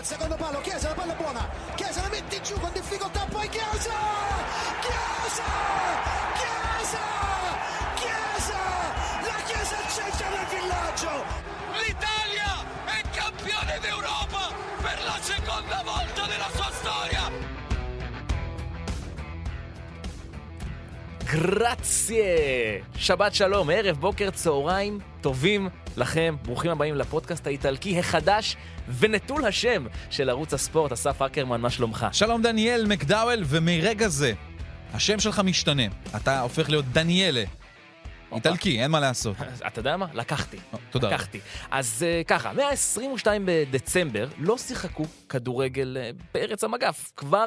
al secondo palo, Chiesa, la palla buona, Chiesa la mette giù con difficoltà, poi Chiesa! Chiesa! Chiesa! Chiesa! La Chiesa al centro villaggio! L'Italia è campione d'Europa per la seconda volta nella sua storia! גרציה! שבת שלום, ערב, בוקר, צהריים טובים לכם. ברוכים הבאים לפודקאסט האיטלקי החדש ונטול השם של ערוץ הספורט. אסף אקרמן, מה שלומך? שלום דניאל מקדאוול, ומרגע זה, השם שלך משתנה. אתה הופך להיות דניאלה. איטלקי, אין מה לעשות. אתה יודע מה? לקחתי. תודה רבה. לקחתי. אז uh, ככה, מה-22 בדצמבר לא שיחקו כדורגל uh, בארץ המגף. כבר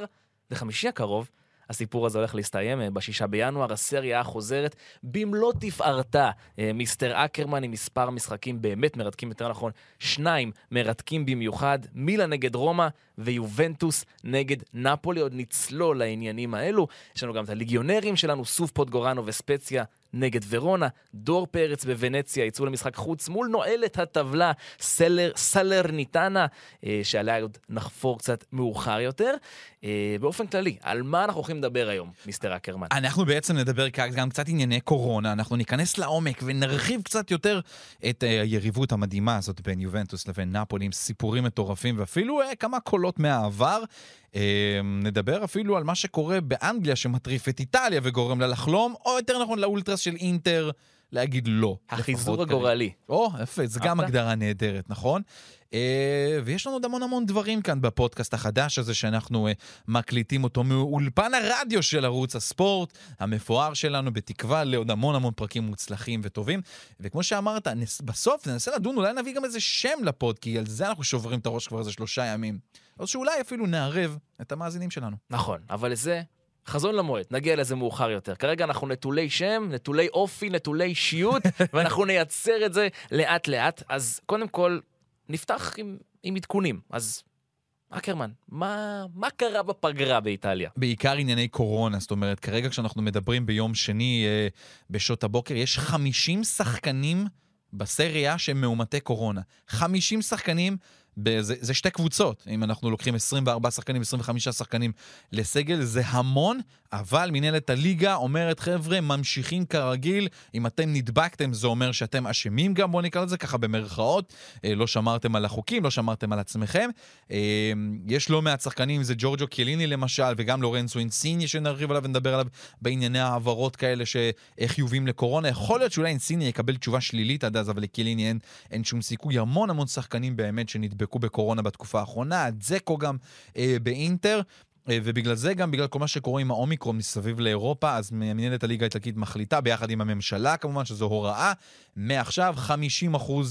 לחמישי הקרוב, הסיפור הזה הולך להסתיים uh, בשישה בינואר, הסריה חוזרת במלוא תפארתה. אה, mister אקרמן עם מספר משחקים באמת מרתקים, יותר נכון, שניים מרתקים במיוחד, מילאן נגד רומא ויובנטוס נגד נפולי. עוד נצלול לעניינים האלו. יש לנו גם את הליגיונרים שלנו, סוף פודגוראנו וספציה נגד ורונה, דור פרץ בוונציה יצאו למשחק חוץ מול נועלת הטבלה סלר, סלרניטנה, אה, שעליה עוד נחפור קצת מאוחר יותר. אה, באופן כללי, על מה אנחנו הולכים לדבר היום, mister אקרמן? אנחנו בעצם נדבר כאן גם קצת ענייני קורונה, אנחנו ניכנס לעומק ונרחיב קצת יותר את אה, היריבות המדהימה הזאת בין יובנטוס לבין נפולי, עם סיפורים מטורפים ואפילו אה, כמה קולות מהעבר. נדבר אפילו על מה שקורה באנגליה שמטריף את איטליה וגורם לה לחלום, או יותר נכון לאולטרס של אינטר להגיד לא. החיזור הגורלי. או, יפה, זו גם? הגדרה נהדרת, נכון? אה, ויש לנו עוד המון המון דברים כאן בפודקאסט החדש הזה שאנחנו אה, מקליטים אותו מאולפן הרדיו של ערוץ הספורט המפואר שלנו, בתקווה לעוד המון המון פרקים מוצלחים וטובים. וכמו שאמרת, נס, בסוף ננסה לדון, אולי נביא גם איזה שם לפוד, כי על זה אנחנו שוברים את הראש כבר איזה שלושה ימים. או שאולי אפילו נערב את המאזינים שלנו. נכון, אבל לזה... חזון למועד, נגיע לזה מאוחר יותר. כרגע אנחנו נטולי שם, נטולי אופי, נטולי אישיות, ואנחנו נייצר את זה לאט לאט. אז קודם כל, נפתח עם, עם עדכונים. אז אקרמן, מה, מה קרה בפגרה באיטליה? בעיקר ענייני קורונה, זאת אומרת, כרגע כשאנחנו מדברים ביום שני אה, בשעות הבוקר, יש 50 שחקנים בסריה שהם מאומתי קורונה. 50 שחקנים, זה, זה שתי קבוצות. אם אנחנו לוקחים 24 שחקנים, 25 שחקנים לסגל, זה המון, אבל מנהלת הליגה אומרת, חבר'ה, ממשיכים כרגיל, אם אתם נדבקתם, זה אומר שאתם אשמים גם, בואו נקרא לזה ככה במרכאות, אה, לא שמרתם על החוקים, לא שמרתם על עצמכם. אה, יש לא מעט שחקנים, זה ג'ורג'ו קיליני למשל, וגם לורנצו אינסיני, שנרחיב עליו ונדבר עליו בענייני העברות כאלה שחיובים לקורונה. יכול להיות שאולי אינסיני יקבל תשובה שלילית עד אז, אבל לקיליני אין, אין שום סיכוי. המון המון שחקנים באמת שנדבקו בקורונה בתקופה האחרונה, זקו גם אה, באינטר. אה, ובגלל זה גם, בגלל כל מה שקורה עם האומיקרון מסביב לאירופה, אז מנהלת הליגה האיטלקית מחליטה, ביחד עם הממשלה כמובן, שזו הוראה, מעכשיו 50%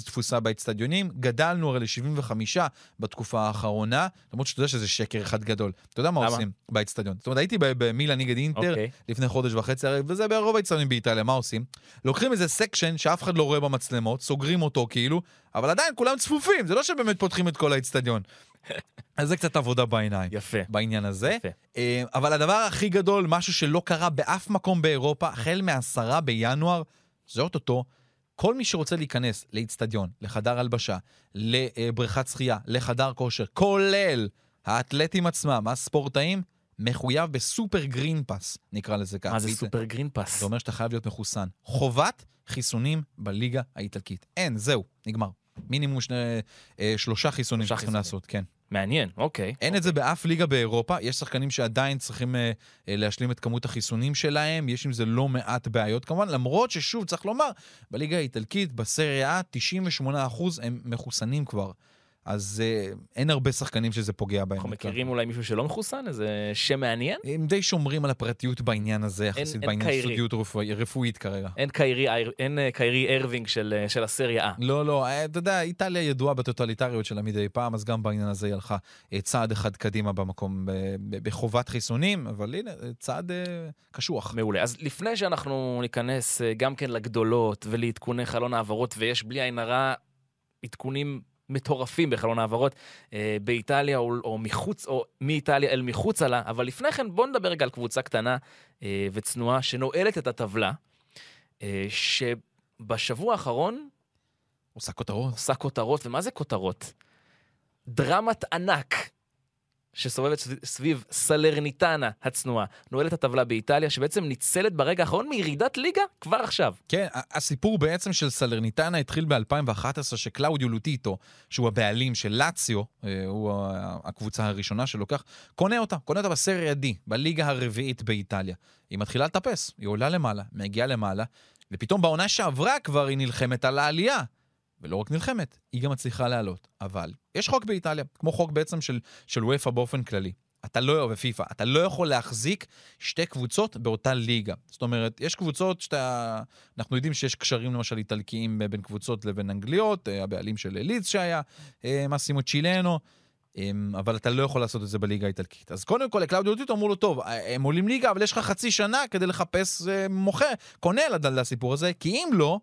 תפוסה באצטדיונים, גדלנו הרי ל-75 בתקופה האחרונה, למרות שאתה יודע שזה שקר אחד גדול. אתה יודע מה למה? עושים באצטדיון? זאת אומרת, הייתי ב- במילאן נגד אינטר אוקיי. לפני חודש וחצי, וזה ברוב האצטדיונים באיטליה, מה עושים? לוקחים איזה section שאף אחד לא רואה במצלמות, סוגרים אותו כאילו, אבל עדיין כולם צפופים, זה לא שבאמת פותחים את כל האצטדיון. אז זה קצת עבודה בעיניים. יפה. בעניין הזה. יפה. אה, אבל הדבר הכי גדול, משהו שלא קרה באף מקום באירופה, החל מעשרה בינואר, זה אוטוטו, כל מי שרוצה להיכנס לאיצטדיון, לחדר הלבשה, לבריכת שחייה, לחדר כושר, כולל האתלטים עצמם, הספורטאים, מחויב ב super green pass, נקרא לזה ככה. מה זה super green pass? זה אומר שאתה חייב להיות מחוסן. חובת חיסונים בליגה האיטלקית. אין, זהו, נגמר. מינימום שני, אה, שלושה חיסונים שלושה צריכים חיסונים. לעשות, כן. מעניין, אוקיי. אין את זה באף ליגה באירופה, יש שחקנים שעדיין צריכים אה, אה, להשלים את כמות החיסונים שלהם, יש עם זה לא מעט בעיות כמובן, למרות ששוב, צריך לומר, בליגה האיטלקית, בסריה A, 98% הם מחוסנים כבר. אז אה, אין הרבה שחקנים שזה פוגע בהם. אנחנו מכירים אולי מישהו שלא מחוסן? איזה שם מעניין? הם די שומרים על הפרטיות בעניין הזה, יחסית אין בעניין קיירי. סודיות רפואי- רפואית כרגע. אין קיירי, אין אה, קיירי ארווינג של, אה, של הסריה A. לא, לא, אתה יודע, איטליה ידועה בטוטליטריות שלה מדי פעם, אז גם בעניין הזה היא הלכה צעד אחד קדימה במקום, בחובת חיסונים, אבל הנה, צעד אה, קשוח. מעולה. אז לפני שאנחנו ניכנס גם כן לגדולות ולעדכוני חלון העברות, ויש בלי עין הרע עדכונים מטורפים בחלון העברות אה, באיטליה או, או מחוץ, או מאיטליה אל מחוצה לה, אבל לפני כן בואו נדבר רגע על קבוצה קטנה אה, וצנועה שנועלת את הטבלה, אה, שבשבוע האחרון עושה כותרות. עושה כותרות, ומה זה כותרות? דרמת ענק שסובבת סביב- סלרניטנה הצנועה, נועלת הטבלה באיטליה, שבעצם ניצלה ברגע האחרון מירידת ליגה כבר עכשיו. כן, הסיפור בעצם של סלרניטנה התחיל ב-2011, שקלאודיו לוטיטו, שהוא הבעלים של לאציו, אה, הוא הקבוצה הראשונה שלוקח, קונה אותה, קונה אותה בסריה D, בליגה הרביעית באיטליה. היא מתחילה לטפס, היא עולה למעלה, מגיעה למעלה, ופתאום בעונה שעברה כבר היא נלחמת על העלייה. ולא רק נלחמת, היא גם מצליחה לעלות. אבל יש חוק באיטליה, כמו חוק בעצם של, של וופא באופן כללי. אתה לא, ופיפא, אתה לא יכול להחזיק שתי קבוצות באותה ליגה. זאת אומרת, יש קבוצות שאתה... אנחנו יודעים שיש קשרים למשל איטלקיים בין קבוצות לבין אנגליות, אה, הבעלים של לידס שהיה, אה, מסימו צ'ילנו, אה, אבל אתה לא יכול לעשות את זה בליגה האיטלקית. אז קודם כל, לקלאודיו לוטיטו אמרו לו, טוב, אה, הם עולים ליגה, אבל יש לך חצי שנה כדי לחפש מוכר, קונה לסיפור הזה, כי אם לא,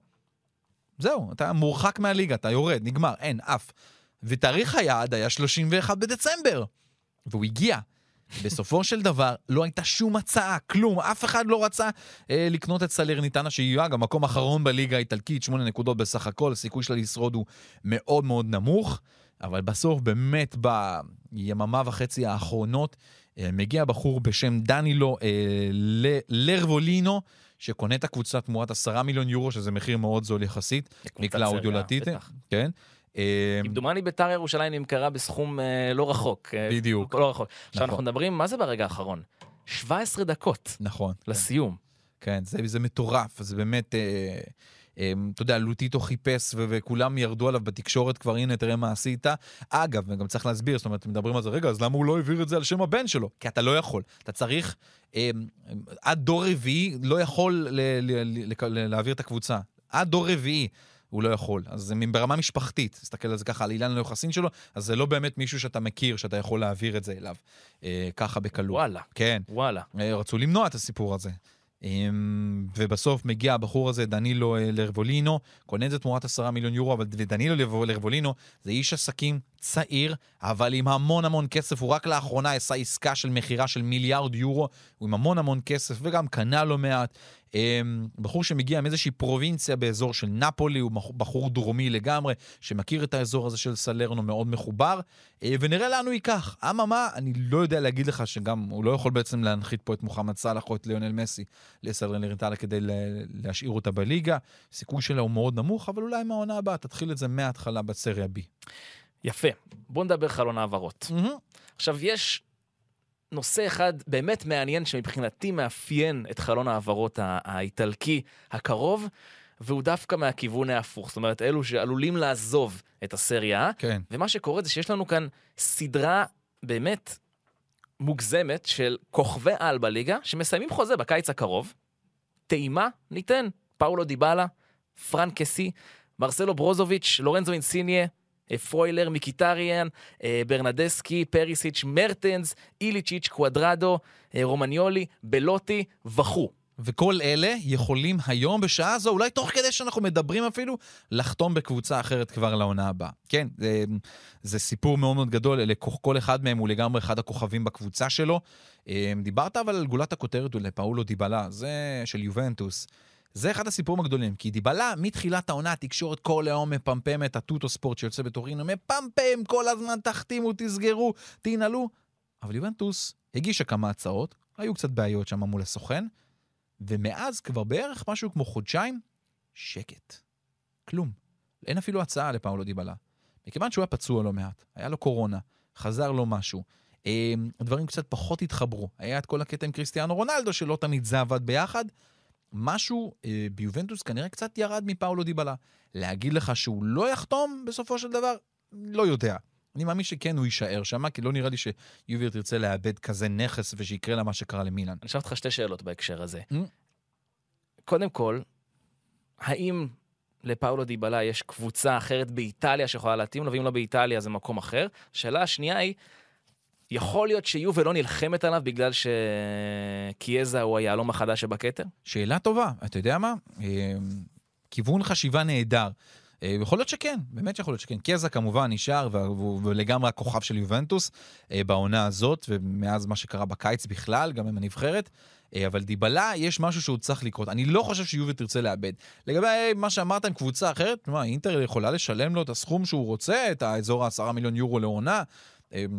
זהו, אתה מורחק מהליגה, אתה יורד, נגמר, אין, אף. ותאריך היעד היה 31 בדצמבר, והוא הגיע. בסופו של דבר, לא הייתה שום הצעה, כלום, אף אחד לא רצה אה, לקנות את סלרניטנה, שהיא אגב מקום אחרון בליגה האיטלקית, שמונה נקודות בסך הכל, הסיכוי שלה לשרוד הוא מאוד מאוד נמוך, אבל בסוף, באמת, ביממה וחצי האחרונות, אה, מגיע בחור בשם דנילו אה, לרבולינו, שקונה את הקבוצה תמורת עשרה מיליון יורו, שזה מחיר מאוד זול יחסית, מקלאודיו לטיטה. כן. אה, כמדומני ביתר ירושלים נמכרה בסכום אה, לא רחוק. אה, בדיוק. לא רחוק. עכשיו נכון. אנחנו מדברים, מה זה ברגע האחרון? 17 דקות נכון. לסיום. כן, זה, מטורף, זה באמת, אה, אה, אתה יודע, לוטיטו חיפש ו- וכולם ירדו עליו בתקשורת כבר, הנה, תראה מה עשית. אגב, וגם צריך להסביר, זאת אומרת, מדברים על זה, רגע, אז למה הוא לא העביר את זה על שם הבן שלו? כי אתה לא יכול. אתה צריך, אה, עד דור רביעי לא יכול ל- ל- ל- להעביר את הקבוצה. עד דור רביעי. הוא לא יכול. אז זה ברמה משפחתית, תסתכל על זה ככה, על אילן היוחסין שלו, אז זה לא באמת מישהו שאתה מכיר, שאתה יכול להעביר את זה אליו. אה, ככה בקלות. וואלה, כן. וואלה. אה, רצו למנוע את הסיפור הזה. אמ, ובסוף מגיע הבחור הזה, דנילו אה, לרבולינו, קונה את זה תמורת עשרה מיליון יורו, אבל דנילו לרבולינו זה איש עסקים צעיר, אבל עם המון המון כסף. הוא רק לאחרונה עשה עסקה של מכירה של מיליארד יורו, הוא עם המון המון כסף, וגם קנה לא מעט. אמ, בחור שמגיע מאיזושהי פרובינציה באזור של נפולי, הוא בחור דרומי לגמרי, שמכיר את האזור הזה של סלרנו, מאוד מחובר, אה, ונראה לאן הוא ייקח. אממה, אני לא יודע להגיד לך שגם הוא לא יכול בעצם להנחית פה את מוחמד סאלח או את ליונל מסי לסלרניטלה כדי ל- להשאיר אותה בליגה. הסיכוי שלה הוא מאוד נמוך, אבל אולי מהעונה הבאה תתחיל את זה מההתחלה בסריה B. יפה. בוא נדבר חלון העברות. עכשיו, יש נושא אחד באמת מעניין שמבחינתי מאפיין את חלון העברות ה- האיטלקי הקרוב, והוא דווקא מהכיוון ההפוך. זאת אומרת, אלו שעלולים לעזוב את הסריה, כן. ומה שקורה זה שיש לנו כאן סדרה באמת מוגזמת של כוכבי על בליגה, שמסיימים חוזה בקיץ הקרוב. טעימה, ניתן. פאולו דיבלה, פרנק קסי, מרסלו ברוזוביץ', לורנזו אינסיניה, פרוילר, מיקיטריאן, אה, ברנרדסקי, פרישיץ', מרטנס, איליצ'יץ', קוואדרדו, אה, רומניולי, בלוטי וכו'. וכל אלה יכולים היום בשעה זו, אולי תוך כדי שאנחנו מדברים אפילו, לחתום בקבוצה אחרת כבר לעונה הבאה. כן, זה, זה סיפור מאוד מאוד גדול, אלה, כל אחד מהם הוא לגמרי אחד הכוכבים בקבוצה שלו. אה, דיברת אבל על גולת הכותרת לפאולו דיבלה, זה של יובנטוס. זה אחד הסיפורים הגדולים, כי דיבלה, מתחילת העונה, התקשורת כל היום מפמפמת, הטוטו ספורט שיוצא בטורינו, מפמפם כל הזמן, תחתימו, תסגרו, תנעלו. אבל יובנטוס הגישה כמה הצעות, היו קצת בעיות שם מול הסוכן, ומאז כבר בערך משהו כמו חודשיים, שקט. כלום. אין אפילו הצעה לפאולו דיבלה. מכיוון שהוא היה פצוע לא מעט, היה לו קורונה, חזר לו משהו. אה, הדברים קצת פחות התחברו. היה את כל הקטע עם קריסטיאנו רונלדו, שלא תמיד זה עבד ביחד. משהו אה, ביובנטוס כנראה קצת ירד מפאולו דיבלה. להגיד לך שהוא לא יחתום בסופו של דבר? לא יודע. אני מאמין שכן הוא יישאר שם, כי לא נראה לי שיובי תרצה לאבד כזה נכס ושיקרה לה מה שקרה למילן. אני אשאל אותך שתי שאלות בהקשר הזה. Mm. קודם כל, האם לפאולו דיבלה יש קבוצה אחרת באיטליה שיכולה להתאים לו, ואם לא באיטליה זה מקום אחר? השאלה השנייה היא, יכול להיות שיובל לא נלחמת עליו בגלל שקיאזה הוא היהלום החדש שבכתר? שאלה טובה, אתה יודע מה? אה, כיוון חשיבה נהדר. אה, יכול להיות שכן, באמת שיכול להיות שכן. קזה כמובן נשאר, ולגמרי הכוכב של יובנטוס אה, בעונה הזאת, ומאז מה שקרה בקיץ בכלל, גם עם הנבחרת. אה, אבל דיבלה, יש משהו שהוא צריך לקרות. אני לא חושב שיובל תרצה לאבד. לגבי מה שאמרת עם קבוצה אחרת, מה, אינטר יכולה לשלם לו את הסכום שהוא רוצה, את האזור ה-10 מיליון יורו לעונה?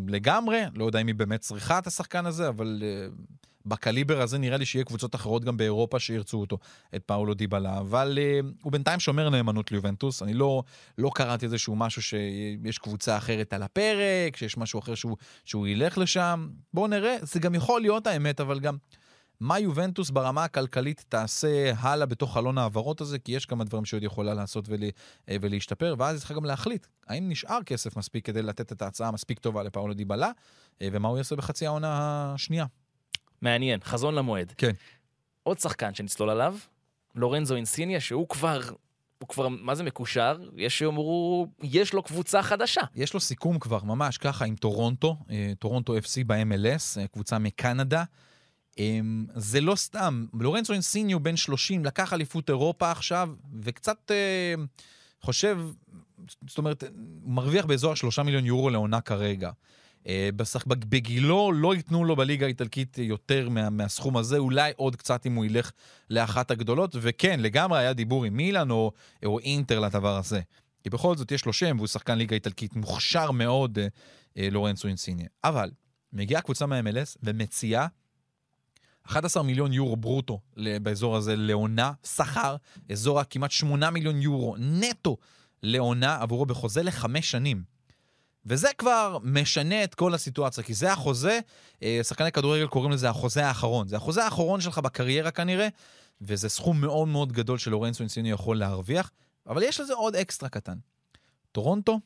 לגמרי, לא יודע אם היא באמת צריכה את השחקן הזה, אבל בקליבר הזה נראה לי שיהיה קבוצות אחרות גם באירופה שירצו אותו, את פאולו דיבלה, אבל uh, הוא בינתיים שומר נאמנות ליובנטוס, אני לא, לא קראתי איזשהו משהו שיש קבוצה אחרת על הפרק, שיש משהו אחר שהוא, שהוא ילך לשם, בואו נראה, זה גם יכול להיות האמת, אבל גם מה יובנטוס ברמה הכלכלית תעשה הלאה בתוך חלון ההעברות הזה, כי יש כמה דברים שעוד יכולה לעשות ולה, אה, ולהשתפר, ואז היא צריכה גם להחליט האם נשאר כסף מספיק כדי לתת את ההצעה המספיק טובה לפאולו דיבלה, אה, ומה הוא יעשה בחצי העונה השנייה. מעניין, חזון למועד. כן. עוד שחקן שנצלול עליו, לורנזו אינסיניה, שהוא כבר, הוא כבר, מה זה מקושר? יש שיאמרו, יש לו קבוצה חדשה. יש לו סיכום כבר, ממש ככה, עם טורונטו, אה, טורונטו FC ב-MLS, קבוצה מקנדה. אמ, זה לא סתם, לורנזו אינסיניה הוא בן 30, לקח אליפות אירופה עכשיו, וקצת אה, חושב, זאת אומרת, מרוויח באזור ה-3 מיליון יורו לעונה כרגע. אה, בשח... בגילו לא ייתנו לו בליגה האיטלקית יותר מה... מהסכום הזה, אולי עוד קצת אם הוא ילך לאחת הגדולות, וכן, לגמרי היה דיבור עם מילאן או, או אינטר לדבר הזה. כי בכל זאת יש לו שם והוא שחקן ליגה איטלקית מוכשר מאוד, אה, אה, לורנצו אינסיניה. אבל מגיעה קבוצה מה-MLS ומציעה 11 מיליון יורו ברוטו באזור הזה לעונה, שכר, אזור הכמעט 8 מיליון יורו נטו לעונה עבורו בחוזה לחמש שנים. וזה כבר משנה את כל הסיטואציה, כי זה החוזה, אה, שחקני כדורגל קוראים לזה החוזה האחרון. זה החוזה האחרון שלך בקריירה כנראה, וזה סכום מאוד מאוד גדול שלורנצו אינסיניה יכול להרוויח, אבל יש לזה עוד אקסטרה קטן. טורונטו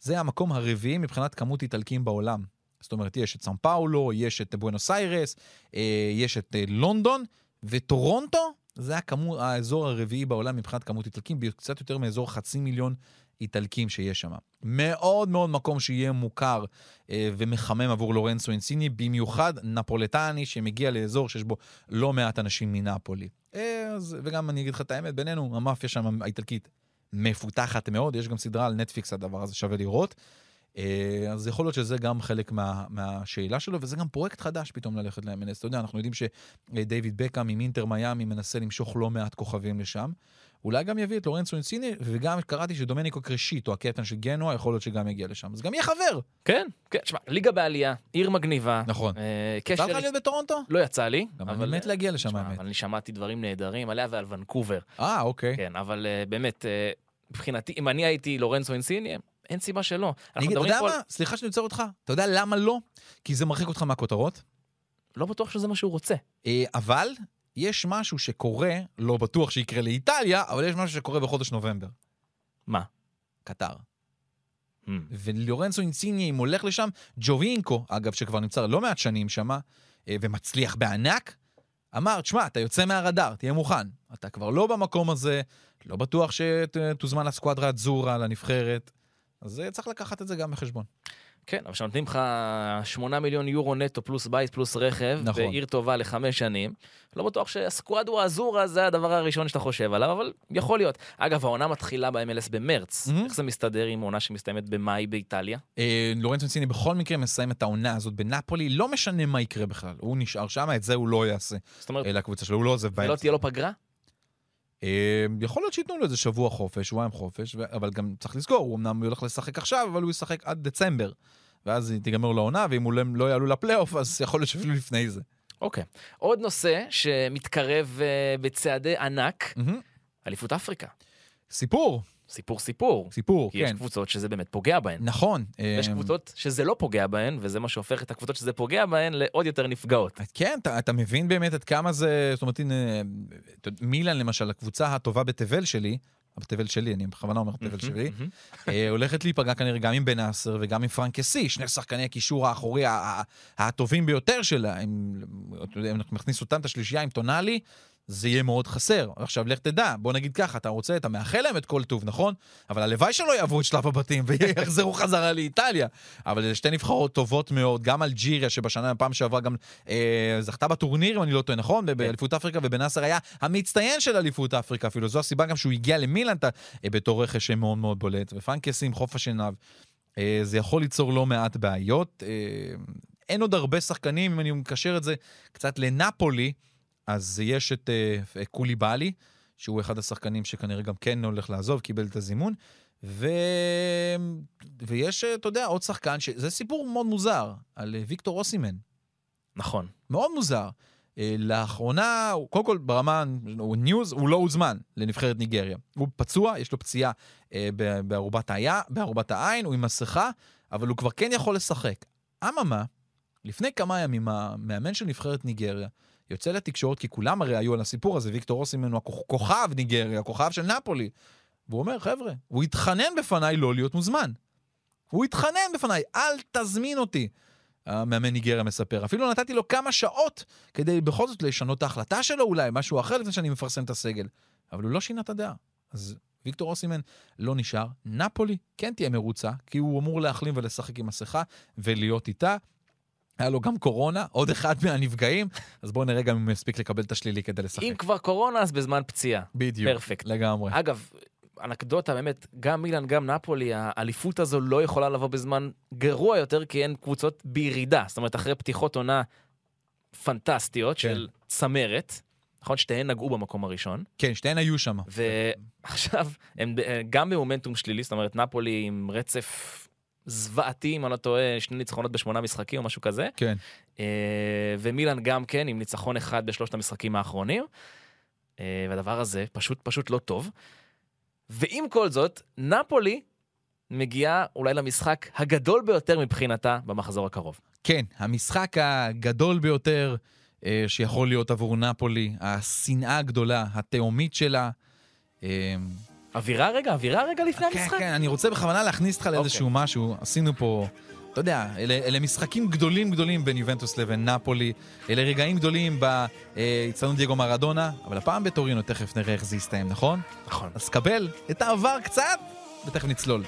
זה המקום הרביעי מבחינת כמות איטלקים בעולם. זאת אומרת, יש את סאו פאולו, יש את בואנוס איירס, אה, יש את אה, לונדון, וטורונטו זה הכמו, האזור הרביעי בעולם מבחינת כמות איטלקים, קצת יותר מאזור חצי מיליון איטלקים שיש שם. מאוד מאוד מקום שיהיה מוכר אה, ומחמם עבור לורנצו אינסיני, במיוחד נפולטני שמגיע לאזור שיש בו לא מעט אנשים מנפולי. אה, אז, וגם אני אגיד לך את האמת, בינינו, המאפיה שם האיטלקית מפותחת מאוד, יש גם סדרה על נטפיקס, הדבר הזה שווה לראות. אה, אז יכול להיות שזה גם חלק מה, מהשאלה שלו, וזה גם פרויקט חדש פתאום ללכת ל-MLS. אתה יודע, אנחנו יודעים שדייוויד בקאם עם אינטר מיאמי מנסה למשוך לא מעט כוכבים לשם. אולי גם יביא את לורנצו אינסיני, וגם קראתי שדומניקו קרשיטו, הקפטן של גנוע, יכול להיות שגם יגיע לשם. אז גם יהיה חבר. כן, כן, תשמע, ליגה בעלייה, עיר מגניבה. נכון. אה, קשר... יצא לך להיות בטורונטו? לא יצא לי. גם אבל... אני מת להגיע לשם, האמת. אני שמעתי דברים נהדרים עליה ועל ונקובר. אה, אוקיי. כן, אבל uh, באמת, uh, מבחינתי, אם אני הייתי לורנצו אינסיני, אין סיבה שלא. אני אגיד, אתה יודע מה? סליחה שאני עוצר אותך. אתה יודע למה לא? כי זה מרחיק אותך מהכותרות. לא בטוח שזה מה שהוא רוצה. אבל יש משהו שקורה, לא בטוח שיקרה לאיטליה, אבל יש משהו שקורה בחודש נובמבר. מה? קטר. Mm. ולורנצו אינסיני, אם הולך לשם, ג'ובינקו, אגב, שכבר נמצא לא מעט שנים שם, אה, ומצליח בענק, אמר, תשמע, אתה יוצא מהרדאר, תהיה מוכן. אתה כבר לא במקום הזה, לא בטוח שתוזמן לסקואדרה אדזורה, לנבחרת, אז אה, צריך לקחת את זה גם בחשבון. כן, אבל כשנותנים לך 8 מיליון יורו נטו פלוס בית פלוס רכב, נכון. בעיר טובה לחמש שנים, לא בטוח שהסקואדו האזורה זה הדבר הראשון שאתה חושב עליו, אבל יכול להיות. אגב, העונה מתחילה ב-MLS במרץ, mm-hmm. איך זה מסתדר עם עונה שמסתיימת במאי באיטליה? אה, לורנצו מנסיני בכל מקרה מסיים את העונה הזאת בנפולי, לא משנה מה יקרה בכלל, הוא נשאר שם, את זה הוא לא יעשה. זאת אומרת, לקבוצה שלו, הוא לא עוזב באמצע. ולא תהיה לו פגרה? אה, יכול להיות שייתנו לו איזה שבוע חופש, שבועיים חופש, אבל גם צריך לזכור, הוא אמנם הולך לשחק עכשיו, אבל הוא ישחק עד דצמבר. ואז תיגמר לו העונה, ואם הוא לא, לא יעלו לפלייאוף, אז יכול להיות שאפילו לפני זה. אוקיי. Okay. עוד נושא שמתקרב uh, בצעדי ענק, mm-hmm. אליפות אפריקה. סיפור. סיפור סיפור. סיפור, כי כן. כי יש קבוצות שזה באמת פוגע בהן. נכון. יש אמ, קבוצות שזה לא פוגע בהן, וזה מה שהופך את הקבוצות שזה פוגע בהן לעוד יותר נפגעות. כן, אתה, אתה מבין באמת עד כמה זה, זאת אומרת, הנה, מילאן למשל, הקבוצה הטובה בתבל שלי, בתבל שלי, אני בכוונה אומר תבל שלי, אה, הולכת להיפגע כנראה גם עם בן אסר וגם עם פרנקסי, שני שחקני הקישור האחורי הטובים ביותר שלה. הם, הם מכניסו אותם, את השלישייה עם טונאלי, זה יהיה מאוד חסר. עכשיו, לך תדע, בוא נגיד ככה, אתה רוצה, אתה מאחל להם את כל טוב, נכון? אבל הלוואי שלא יעברו את שלב הבתים ויחזרו חזרה לאיטליה. אבל אלה שתי נבחרות טובות מאוד, גם אלג'יריה, שבשנה, הפעם שעברה גם אה, זכתה בטורניר, אם אני לא טועה, נכון? באליפות אפריקה, ובנאסר היה המצטיין של אליפות אפריקה אפילו. זו הסיבה גם שהוא הגיע למילאן אה, בתור רכש מאוד מאוד בולט. ופנקסים, חוף השנהב. אה, זה יכול ליצור לא מעט בעיות. אה, אין עוד הרבה שחקנים, אם אני מקשר את זה קצת לנפולי, אז יש את uh, קוליבאלי, שהוא אחד השחקנים שכנראה גם כן הולך לעזוב, קיבל את הזימון. ו... ויש, אתה יודע, עוד שחקן, שזה סיפור מאוד מוזר, על ויקטור אוסימן. נכון. מאוד מוזר. לאחרונה, קודם כל ברמה, הוא ניוז, הוא לא הוזמן לנבחרת ניגריה. הוא פצוע, יש לו פציעה בארובת, היה, בארובת העין, הוא עם מסכה, אבל הוא כבר כן יכול לשחק. אממה, לפני כמה ימים המאמן של נבחרת ניגריה יוצא לתקשורת, כי כולם הרי היו על הסיפור הזה, ויקטור אוסימן הוא הכוכב ניגריה, הכוכב של נפולי. והוא אומר, חבר'ה, הוא התחנן בפניי לא להיות מוזמן. הוא התחנן בפניי, אל תזמין אותי. המאמן ניגריה מספר. אפילו נתתי לו כמה שעות כדי בכל זאת לשנות את ההחלטה שלו אולי, משהו אחר לפני שאני מפרסם את הסגל. אבל הוא לא שינה את הדעה. אז ויקטור אוסימן לא נשאר. נפולי כן תהיה מרוצה, כי הוא אמור להחלים ולשחק עם מסכה ולהיות איתה. היה לו גם קורונה, עוד אחד מהנפגעים, אז בואו נראה גם אם הוא יספיק לקבל את השלילי כדי לשחק. אם כבר קורונה, אז בזמן פציעה. בדיוק. פרפקט. לגמרי. אגב, אנקדוטה, באמת, גם מילאן, גם נפולי, האליפות הזו לא יכולה לבוא בזמן גרוע יותר, כי הן קבוצות בירידה. זאת אומרת, אחרי פתיחות עונה פנטסטיות כן. של צמרת, נכון? שתיהן נגעו במקום הראשון. כן, שתיהן היו שם. ועכשיו, הם גם במומנטום שלילי, זאת אומרת, נפולי עם רצף זוועתי, אם אני לא טועה, שני ניצחונות בשמונה משחקים או משהו כזה. כן. Uh, ומילאן גם כן, עם ניצחון אחד בשלושת המשחקים האחרונים. Uh, והדבר הזה פשוט פשוט לא טוב. ועם כל זאת, נפולי מגיעה אולי למשחק הגדול ביותר מבחינתה במחזור הקרוב. כן, המשחק הגדול ביותר uh, שיכול להיות עבור נפולי, השנאה הגדולה, התהומית שלה. Uh, אווירה רגע, אווירה רגע לפני כן, המשחק? כן, אני רוצה בכוונה להכניס אותך לאיזשהו אוקיי. משהו. עשינו פה, אתה יודע, אלה, אלה משחקים גדולים גדולים בין יובנטוס לבין נפולי. אלה רגעים גדולים באיצטדיון דייגו מרדונה, אבל הפעם בטורינו, תכף נראה איך זה יסתיים, נכון? נכון. אז קבל את העבר קצת, ותכף נצלול.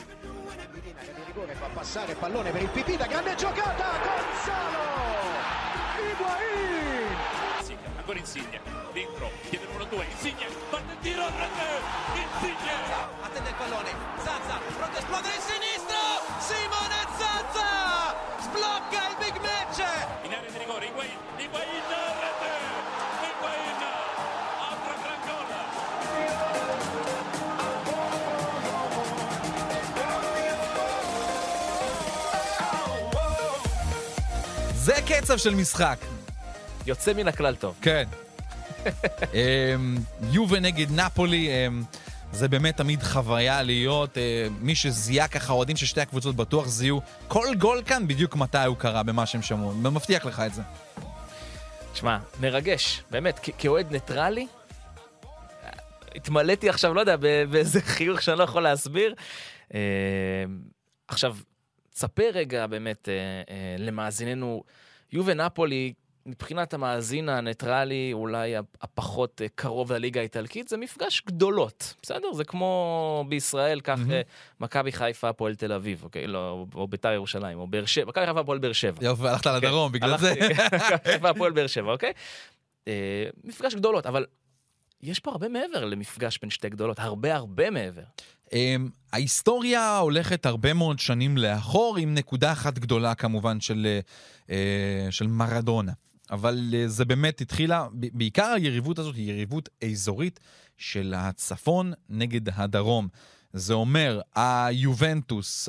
Ancora Insigne, dentro, chiede il 1-2, Insigne, parte il tiro, rete, Insigne! Attende il pallone, Zazza, pronto a esplodere in sinistro, Simone Zazza! Sblocca il big match! In area di rigore, Higuain, Higuain, rete, Higuain, altro gran gol! זה קצב של משחק. יוצא מן הכלל טוב. כן. אמ, יובה נגד נפולי, אמ, זה באמת תמיד חוויה להיות, אה, מי שזיהה ככה, אוהדים של שתי הקבוצות בטוח זיהו כל גול כאן בדיוק מתי הוא קרה במה שהם שמעו, מבטיח לך את זה. תשמע, מרגש, באמת, כאוהד ניטרלי, התמלאתי עכשיו, לא יודע, באיזה חיוך שאני לא יכול להסביר. אה, עכשיו, תספר רגע באמת אה, למאזיננו, יובה-נאפולי, מבחינת המאזין הניטרלי, אולי הפחות קרוב לליגה האיטלקית, זה מפגש גדולות, בסדר? זה כמו בישראל, כך mm-hmm. מכבי חיפה, הפועל תל אביב, אוקיי? לא, או ביתר ירושלים, או באר שבע, מכבי חיפה, הפועל באר שבע. יופי, הלכת אוקיי? לדרום, בגלל הלכתי, זה. מכבי חיפה, הפועל באר שבע, אוקיי? אה, מפגש גדולות, אבל יש פה הרבה מעבר למפגש בין שתי גדולות, הרבה הרבה מעבר. Um, ההיסטוריה הולכת הרבה מאוד שנים לאחור, עם נקודה אחת גדולה כמובן של, של מרדונה. אבל uh, זה באמת התחילה, בעיקר היריבות הזאת היא יריבות אזורית של הצפון נגד הדרום. זה אומר, היובנטוס,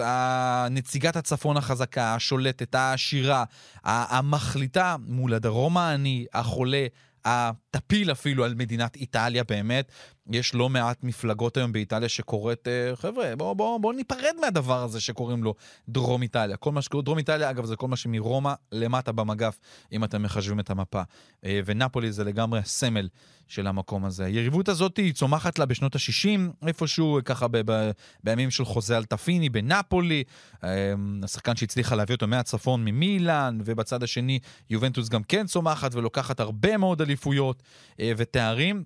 נציגת הצפון החזקה, השולטת, העשירה, המחליטה מול הדרום העני, החולה, הטפיל אפילו על מדינת איטליה באמת. יש לא מעט מפלגות היום באיטליה שקוראת, אה, חבר'ה, בואו בוא, בוא ניפרד מהדבר הזה שקוראים לו דרום איטליה. כל מה שקוראים דרום איטליה, אגב, זה כל מה שמרומא למטה במגף, אם אתם מחשבים את המפה. אה, ונפולי זה לגמרי הסמל של המקום הזה. היריבות הזאת היא צומחת לה בשנות ה-60, איפשהו ככה ב- ב- בימים של חוזה אלטפיני בנפולי, אה, השחקן שהצליחה להביא אותו מהצפון ממילאן, ובצד השני יובנטוס גם כן צומחת ולוקחת הרבה מאוד אליפויות אה, ותארים.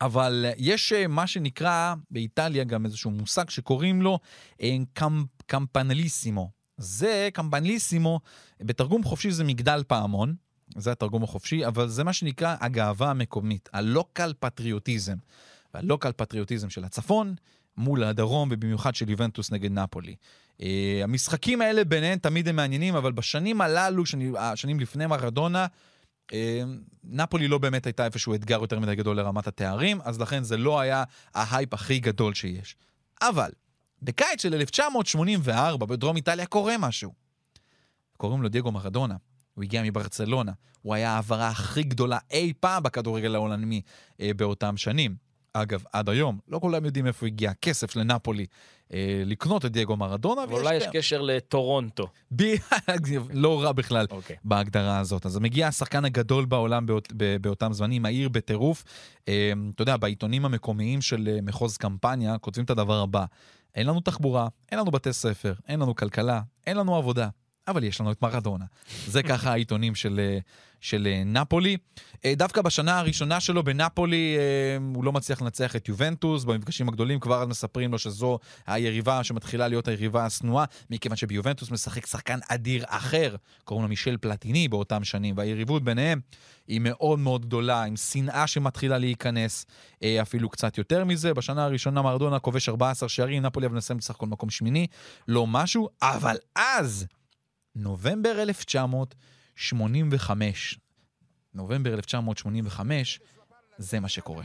אבל יש אה, מה שנקרא באיטליה גם איזשהו מושג שקוראים לו אה, קמפ, קמפנליסימו. זה קמפנליסימו, בתרגום חופשי זה מגדל פעמון, זה התרגום החופשי, אבל זה מה שנקרא הגאווה המקומית, הלוקל פטריוטיזם. והלוקל פטריוטיזם של הצפון מול הדרום, ובמיוחד של יובנטוס נגד נפולי. Uh, המשחקים האלה ביניהם תמיד הם מעניינים, אבל בשנים הללו, שני, השנים לפני מרדונה, uh, נפולי לא באמת הייתה איפשהו אתגר יותר מדי גדול לרמת התארים, אז לכן זה לא היה ההייפ הכי גדול שיש. אבל, בקיץ של 1984, בדרום איטליה קורה משהו. קוראים לו דייגו מרדונה. הוא הגיע מברצלונה. הוא היה ההעברה הכי גדולה אי פעם בכדורגל העולמי אה, באותם שנים. אגב, עד היום, לא כולם יודעים איפה הגיע הכסף לנפולי אה, לקנות את דייגו מרדונה. ואולי יש קשר לטורונטו. ב- לא רע בכלל אוקיי. בהגדרה הזאת. אז מגיע השחקן הגדול בעולם באות, ב- באותם זמנים, מהיר בטירוף. אה, אתה יודע, בעיתונים המקומיים של אה, מחוז קמפניה כותבים את הדבר הבא: אין לנו תחבורה, אין לנו בתי ספר, אין לנו כלכלה, אין לנו עבודה. אבל יש לנו את מרדונה. זה ככה העיתונים של, אה, של אה, נפולי. אה, דווקא בשנה הראשונה שלו בנפולי הוא לא מצליח לנצח את יובנטוס, במפגשים הגדולים כבר מספרים לו שזו היריבה שמתחילה להיות היריבה השנואה, מכיוון שביובנטוס משחק שחקן אדיר אחר, קוראים לו מישל פלטיני באותם שנים, והיריבות ביניהם היא מאוד מאוד גדולה, עם שנאה שמתחילה להיכנס, אפילו קצת יותר מזה. בשנה הראשונה מרדונה כובש 14 שערים, נפולי אבל נסיים בסך הכל מקום שמיני, לא משהו, אבל אז, נובמבר 1985, נובמבר 1985, זה מה שקורה.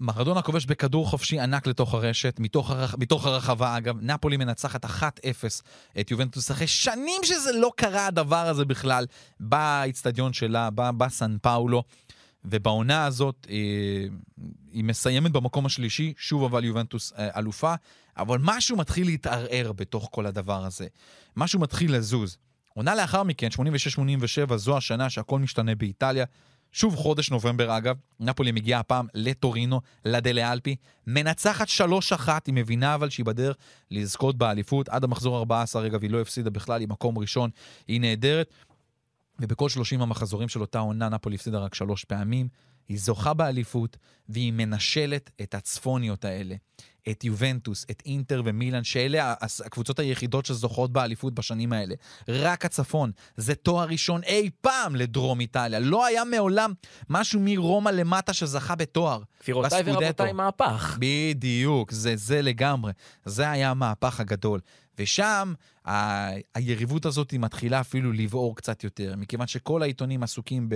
מרדונה כובש בכדור חופשי ענק לתוך הרשת, מתוך, הרח... מתוך הרחבה אגב, נפולי מנצחת 1-0 את יובנטוס אחרי שנים שזה לא קרה הדבר הזה בכלל, באיצטדיון שלה, בסן פאולו, ובעונה הזאת אה, היא מסיימת במקום השלישי, שוב אבל יובנטוס אה, אלופה, אבל משהו מתחיל להתערער בתוך כל הדבר הזה, משהו מתחיל לזוז. עונה לאחר מכן, 86-87, זו השנה שהכל משתנה באיטליה. שוב חודש נובמבר אגב, נפולי מגיעה הפעם לטורינו, לדלה אלפי, מנצחת 3-1, היא מבינה אבל שהיא בדרך לזכות באליפות, עד המחזור 14 אגב היא לא הפסידה בכלל, היא מקום ראשון, היא נהדרת, ובכל 30 המחזורים של אותה עונה נפולי הפסידה רק שלוש פעמים, היא זוכה באליפות, והיא מנשלת את הצפוניות האלה. את יובנטוס, את אינטר ומילאן, שאלה הקבוצות היחידות שזוכות באליפות בשנים האלה. רק הצפון. זה תואר ראשון אי פעם לדרום איטליה. לא היה מעולם משהו מרומא למטה שזכה בתואר. גבירותיי. ורבותיי, מהפך. בדיוק, זה זה לגמרי. זה היה המהפך הגדול. ושם ה- היריבות הזאת מתחילה אפילו לבעור קצת יותר, מכיוון שכל העיתונים עסוקים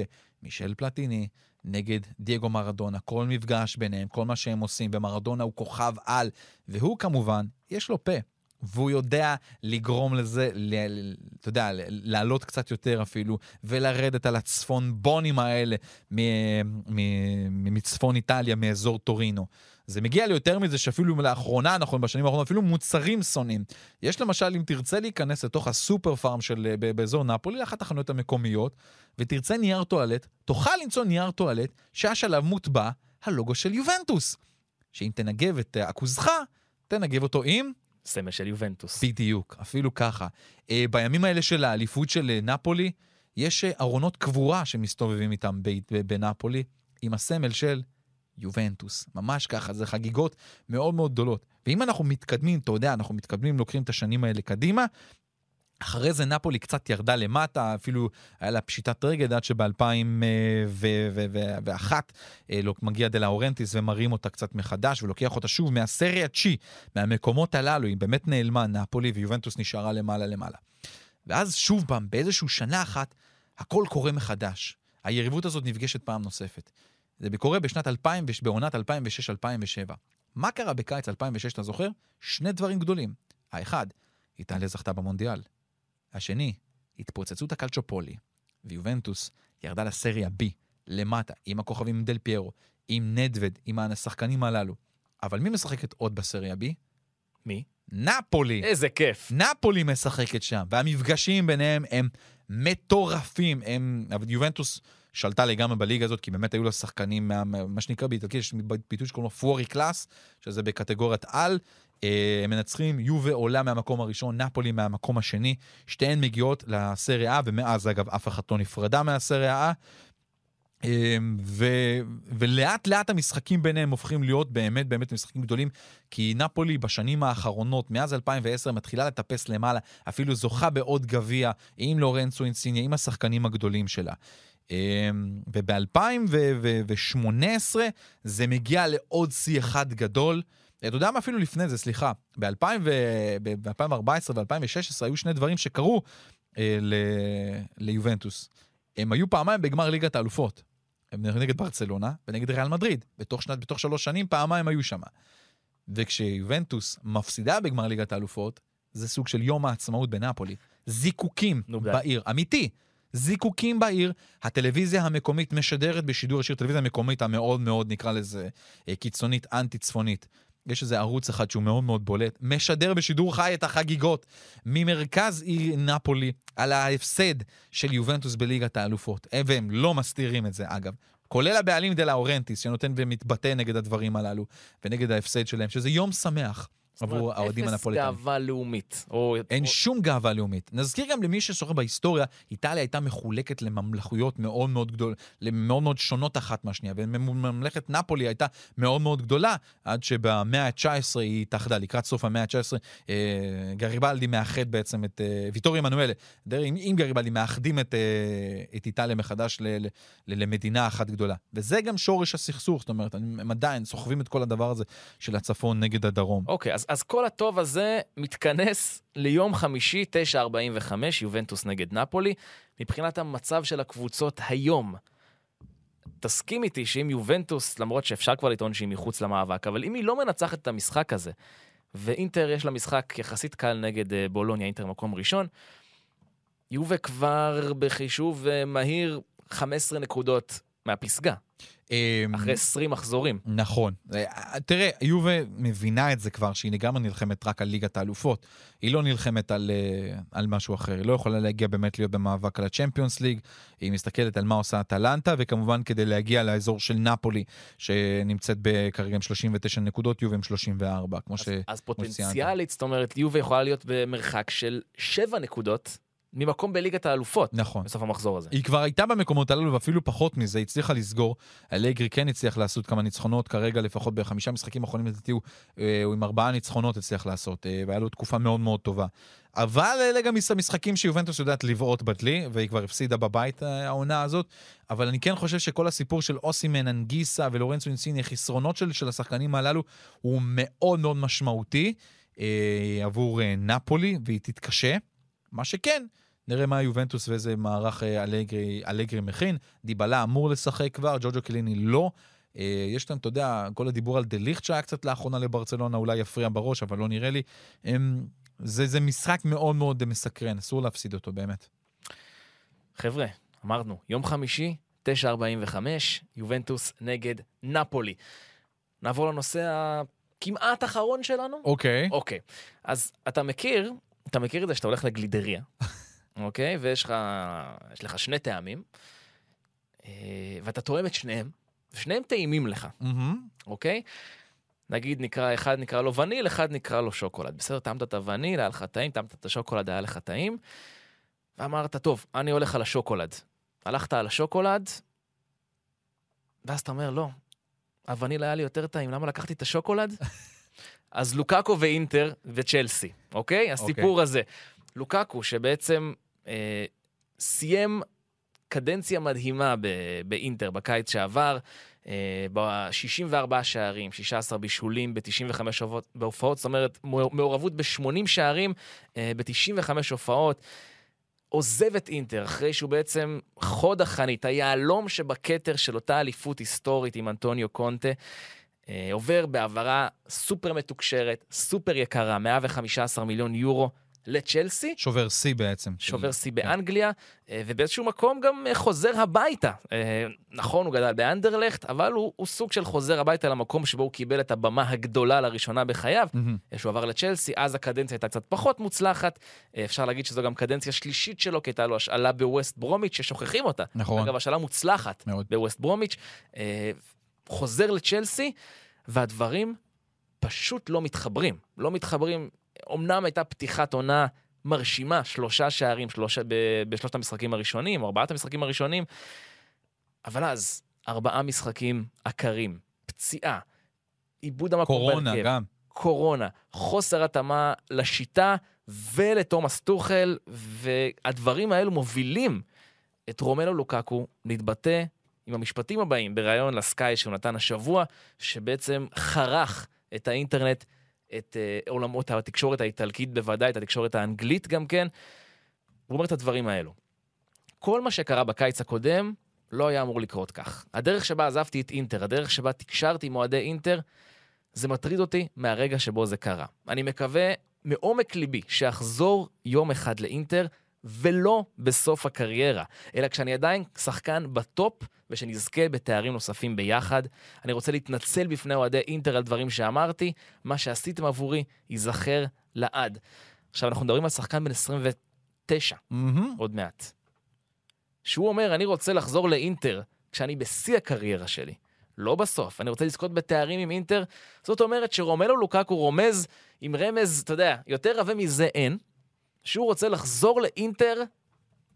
במישל פלטיני נגד דייגו מרדונה, כל מפגש ביניהם, כל מה שהם עושים, ומרדונה הוא כוכב על, והוא כמובן, יש לו פה. והוא יודע לגרום לזה, ל- אתה יודע, לעלות קצת יותר אפילו, ולרדת על הצפונבונים האלה מ- מ- מצפון איטליה, מאזור טורינו. זה מגיע ליותר מזה שאפילו לאחרונה, נכון, בשנים האחרונות, אפילו מוצרים שונאים. יש למשל, אם תרצה להיכנס לתוך הסופר פארם של, אה, באזור נפולי, לאחת החנויות המקומיות, ותרצה נייר טואלט, תוכל למצוא נייר טואלט עליו מוטבע הלוגו של יובנטוס. שאם תנגב את אה, הכוזך, תנגב אותו עם סמל של יובנטוס. בדיוק, אפילו ככה. אה, בימים האלה של האליפות של אה, נפולי, יש אה, ארונות קבורה שמסתובבים איתם בנפולי, עם הסמל של יובנטוס. ממש ככה, זה חגיגות מאוד מאוד גדולות. ואם אנחנו מתקדמים, אתה יודע, אנחנו מתקדמים, לוקחים את השנים האלה קדימה, אחרי זה נפולי קצת ירדה למטה, אפילו היה לה פשיטת רגל עד שב-2001 לא, מגיע דה לאורנטיס ומרים אותה קצת מחדש ולוקח אותה שוב מהסריה צ'י, מהמקומות הללו, היא באמת נעלמה, נפולי ויובנטוס נשארה למעלה למעלה. ואז שוב פעם, באיזושהי שנה אחת, הכל קורה מחדש. היריבות הזאת נפגשת פעם נוספת. זה קורה בשנת 2000, בעונת 2006-2007. מה קרה בקיץ 2006, אתה זוכר? שני דברים גדולים. האחד, איטליה זכתה במונדיאל. השני, התפוצצות הקלצ'ופולי, ויובנטוס ירדה לסריה B, למטה, עם הכוכבים דל פיירו, עם נדווד, עם השחקנים הללו. אבל מי משחקת עוד בסריה B? מי? נפולי. איזה כיף. נפולי משחקת שם, והמפגשים ביניהם הם מטורפים. הם... יובנטוס שלטה לגמרי בליגה הזאת, כי באמת היו לה שחקנים, מה, מה שנקרא באיטלקי, יש ביטוי שקוראים לו פורי קלאס, שזה בקטגוריית על. אה, הם מנצחים, יובה עולה מהמקום הראשון, נפולי מהמקום השני. שתיהן מגיעות לסריה A, ומאז אגב אף אחת לא נפרדה מהסריה A. אמ, ו, ולאט לאט המשחקים ביניהם הופכים להיות באמת באמת משחקים גדולים, כי נפולי בשנים האחרונות, מאז 2010, מתחילה לטפס למעלה, אפילו זוכה בעוד גביע עם לורנצו אינסיניה, עם השחקנים הגדולים שלה. אמ, וב-2018 זה מגיע לעוד שיא אחד גדול. אתה יודע מה אפילו לפני זה, סליחה, ב-2014 ו-2016 היו שני דברים שקרו אה, ליובנטוס. הם היו פעמיים בגמר ליגת האלופות. הם נגד ברצלונה ונגד ריאל מדריד. בתוך, שנת, בתוך שלוש שנים פעמיים היו שם. וכשיובנטוס מפסידה בגמר ליגת האלופות, זה סוג של יום העצמאות בנפולי. זיקוקים בעיר, אמיתי. זיקוקים בעיר, הטלוויזיה המקומית משדרת בשידור ישיר, טלוויזיה מקומית המאוד מאוד, נקרא לזה, אה, קיצונית, אנטי-צפונית. יש איזה ערוץ אחד שהוא מאוד מאוד בולט, משדר בשידור חי את החגיגות ממרכז עיר נפולי על ההפסד של יובנטוס בליגת האלופות. והם לא מסתירים את זה, אגב. כולל הבעלים דה לאורנטיס, שנותן ומתבטא נגד הדברים הללו, ונגד ההפסד שלהם, שזה יום שמח. עבור האוהדים הנפוליטנים. אפס גאווה לאומית. או, אין או... שום גאווה לאומית. נזכיר גם למי ששוחה בהיסטוריה, איטליה הייתה מחולקת לממלכויות מאוד מאוד גדולות, מאוד מאוד שונות אחת מהשנייה, וממלכת נפולי הייתה מאוד מאוד גדולה, עד שבמאה ה-19 היא התאחדה, לקראת סוף המאה ה-19, אה, גריבלדי מאחד בעצם את, אה, ויטורי מנואלה, עם, עם גריבלדי מאחדים את, אה, את איטליה מחדש ל, ל, ל, למדינה אחת גדולה. וזה גם שורש הסכסוך, זאת אומרת, הם עדיין סוחבים את כל הדבר הזה של הצפון נגד הדרום. אוקיי, אז אז כל הטוב הזה מתכנס ליום חמישי, 9.45, יובנטוס נגד נפולי. מבחינת המצב של הקבוצות היום, תסכים איתי שאם יובנטוס, למרות שאפשר כבר לטעון שהיא מחוץ למאבק, אבל אם היא לא מנצחת את המשחק הזה, ואינטר יש לה משחק יחסית קל נגד אה, בולוניה, אינטר מקום ראשון, יובה כבר בחישוב אה, מהיר 15 נקודות מהפסגה. אמ, אחרי 20 מחזורים. נכון. אה, תראה, יובה מבינה את זה כבר, שהיא לגמרי נלחמת רק על ליגת האלופות. היא לא נלחמת על, אה, על משהו אחר. היא לא יכולה להגיע באמת להיות במאבק על הצ'מפיונס ליג. היא מסתכלת על מה עושה אטלנטה, וכמובן כדי להגיע לאזור של נפולי, שנמצאת כרגע עם 39 נקודות, יובה עם 34, כמו אז, ש... אז פוטנציאלית, זאת אומרת, יובה יכולה להיות במרחק של 7 נקודות ממקום בליגת האלופות. נכון. בסוף המחזור הזה. היא כבר הייתה במקומות הללו, ואפילו פחות מזה, היא הצליחה לסגור. אלגרי כן הצליח לעשות כמה ניצחונות, כרגע לפחות בחמישה משחקים האחרונים, לדעתי הוא, אה, הוא עם ארבעה ניצחונות הצליח לעשות, אה, והיה לו תקופה מאוד מאוד טובה. אבל אלה גם משחקים שיובנטוס יודעת לבעוט בדלי, והיא כבר הפסידה בבית אה, העונה הזאת. אבל אני כן חושב שכל הסיפור של אוסימן, אנגיסה ולורנצו אינסיני, החסרונות של, של השחקנים הללו, הוא מאוד מאוד משמעותי אה, עבור אה, נפולי, והיא תתקשה. מה שכן, נראה מה יובנטוס ואיזה מערך אה, אלגרי, אלגרי מכין. דיבלה אמור לשחק כבר, ג'וג'ו קליני לא. אה, יש להם, אתה יודע, כל הדיבור על דליכט שהיה קצת לאחרונה לברצלונה, אולי יפריע בראש, אבל לא נראה לי. זה, זה משחק מאוד מאוד מסקרן, אסור להפסיד אותו, באמת. חבר'ה, אמרנו, יום חמישי, 9.45, יובנטוס נגד נפולי. נעבור לנושא הכמעט אחרון שלנו? אוקיי. Okay. אוקיי. Okay. אז אתה מכיר, אתה מכיר את זה שאתה הולך לגלידריה. אוקיי? ויש לך, יש לך שני טעמים, אה, ואתה תואם את שניהם, ושניהם טעימים לך, אוקיי? נגיד נקרא, אחד נקרא לו וניל, אחד נקרא לו שוקולד. בסדר, טעמת את הווניל, היה לך טעים, טעמת את השוקולד, היה לך טעים, ואמרת, טוב, אני הולך על השוקולד. הלכת על השוקולד, ואז אתה אומר, לא, הווניל היה לי יותר טעים, למה לקחתי את השוקולד? אז לוקאקו ואינטר וצ'לסי, אוקיי? הסיפור okay. אוקיי. הזה. לוקאקו, שבעצם אה, סיים קדנציה מדהימה ב- באינטר בקיץ שעבר, אה, ב-64 שערים, 16 בישולים ב-95 בהופעות, זאת אומרת, מעורבות ב-80 שערים אה, ב-95 הופעות. עוזב את אינטר אחרי שהוא בעצם חוד החנית, היהלום שבכתר של אותה אליפות היסטורית עם אנטוניו קונטה. אה, עובר בהעברה סופר מתוקשרת, סופר יקרה, 115 מיליון יורו, לצ'לסי, שובר שיא בעצם. שובר שיא כן. באנגליה, אה, ובאיזשהו מקום גם אה, חוזר הביתה. אה, נכון, הוא גדל באנדרלכט, אבל הוא, הוא סוג של חוזר הביתה למקום שבו הוא קיבל את הבמה הגדולה לראשונה בחייו. מהמם. אה, שהוא עבר לצ'לסי, אז הקדנציה הייתה קצת פחות מוצלחת. אפשר להגיד שזו גם קדנציה שלישית שלו, כי הייתה לו השאלה בווסט ברומיץ', ששוכחים אותה. נכון. אגב, השאלה מוצלחת מאוד. בווסט ברומיץ'. חוזר לצ'לסי, והדברים פשוט לא מתחברים. לא מתחברים. אמנם הייתה פתיחת עונה מרשימה, שלושה שערים שלושה, ב, בשלושת המשחקים הראשונים, או ארבעת המשחקים הראשונים, אבל אז, ארבעה משחקים עקרים, פציעה, איבוד המקום קורונה בהרכב, גם. קורונה, חוסר התאמה לשיטה ולתומאס טוחל, והדברים האלו מובילים את רומלו לוקקו להתבטא עם המשפטים הבאים בריאיון לסקאי שהוא נתן השבוע, שבעצם חרך את האינטרנט, את uh, עולמות התקשורת האיטלקית בוודאי, את התקשורת האנגלית גם כן. הוא אומר את הדברים האלו. כל מה שקרה בקיץ הקודם לא היה אמור לקרות כך. הדרך שבה עזבתי את אינטר, הדרך שבה תקשרתי עם אוהדי אינטר, זה מטריד אותי מהרגע שבו זה קרה. אני מקווה מעומק ליבי שאחזור יום אחד לאינטר, ולא בסוף הקריירה, אלא כשאני עדיין שחקן בטופ, ושנזכה בתארים נוספים ביחד. אני רוצה להתנצל בפני אוהדי אינטר על דברים שאמרתי, מה שעשיתם עבורי ייזכר לעד. עכשיו, אנחנו מדברים על שחקן בן 29, מהמם. עוד מעט. שהוא אומר, אני רוצה לחזור לאינטר כשאני בשיא הקריירה שלי. לא בסוף, אני רוצה לזכות בתארים עם אינטר. זאת אומרת שרומלו לוקקו רומז עם רמז, אתה יודע, יותר עבה מזה אין, שהוא רוצה לחזור לאינטר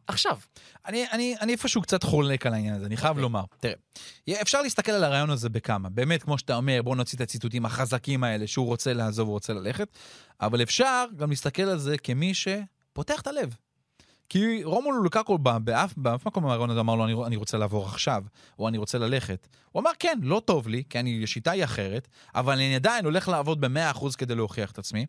עכשיו. אני, אני, אני איפשהו קצת חולק על העניין הזה, אני חייב אוקיי. לומר. תראה, אפשר להסתכל על הרעיון הזה בכמה. באמת, כמו שאתה אומר, בואו נוציא את הציטוטים החזקים האלה, שהוא רוצה לעזוב, הוא רוצה ללכת, אבל אפשר גם להסתכל על זה כמי שפותח את הלב. כי רומולו לוקקו בא באף, באף מקום מהרעיון הזה אמר לו, אני, אני רוצה לעבור עכשיו, או אני רוצה ללכת. הוא אמר, כן, לא טוב לי, כי אני, השיטה היא אחרת, אבל אני עדיין הולך לעבוד ב-100% כדי להוכיח את עצמי.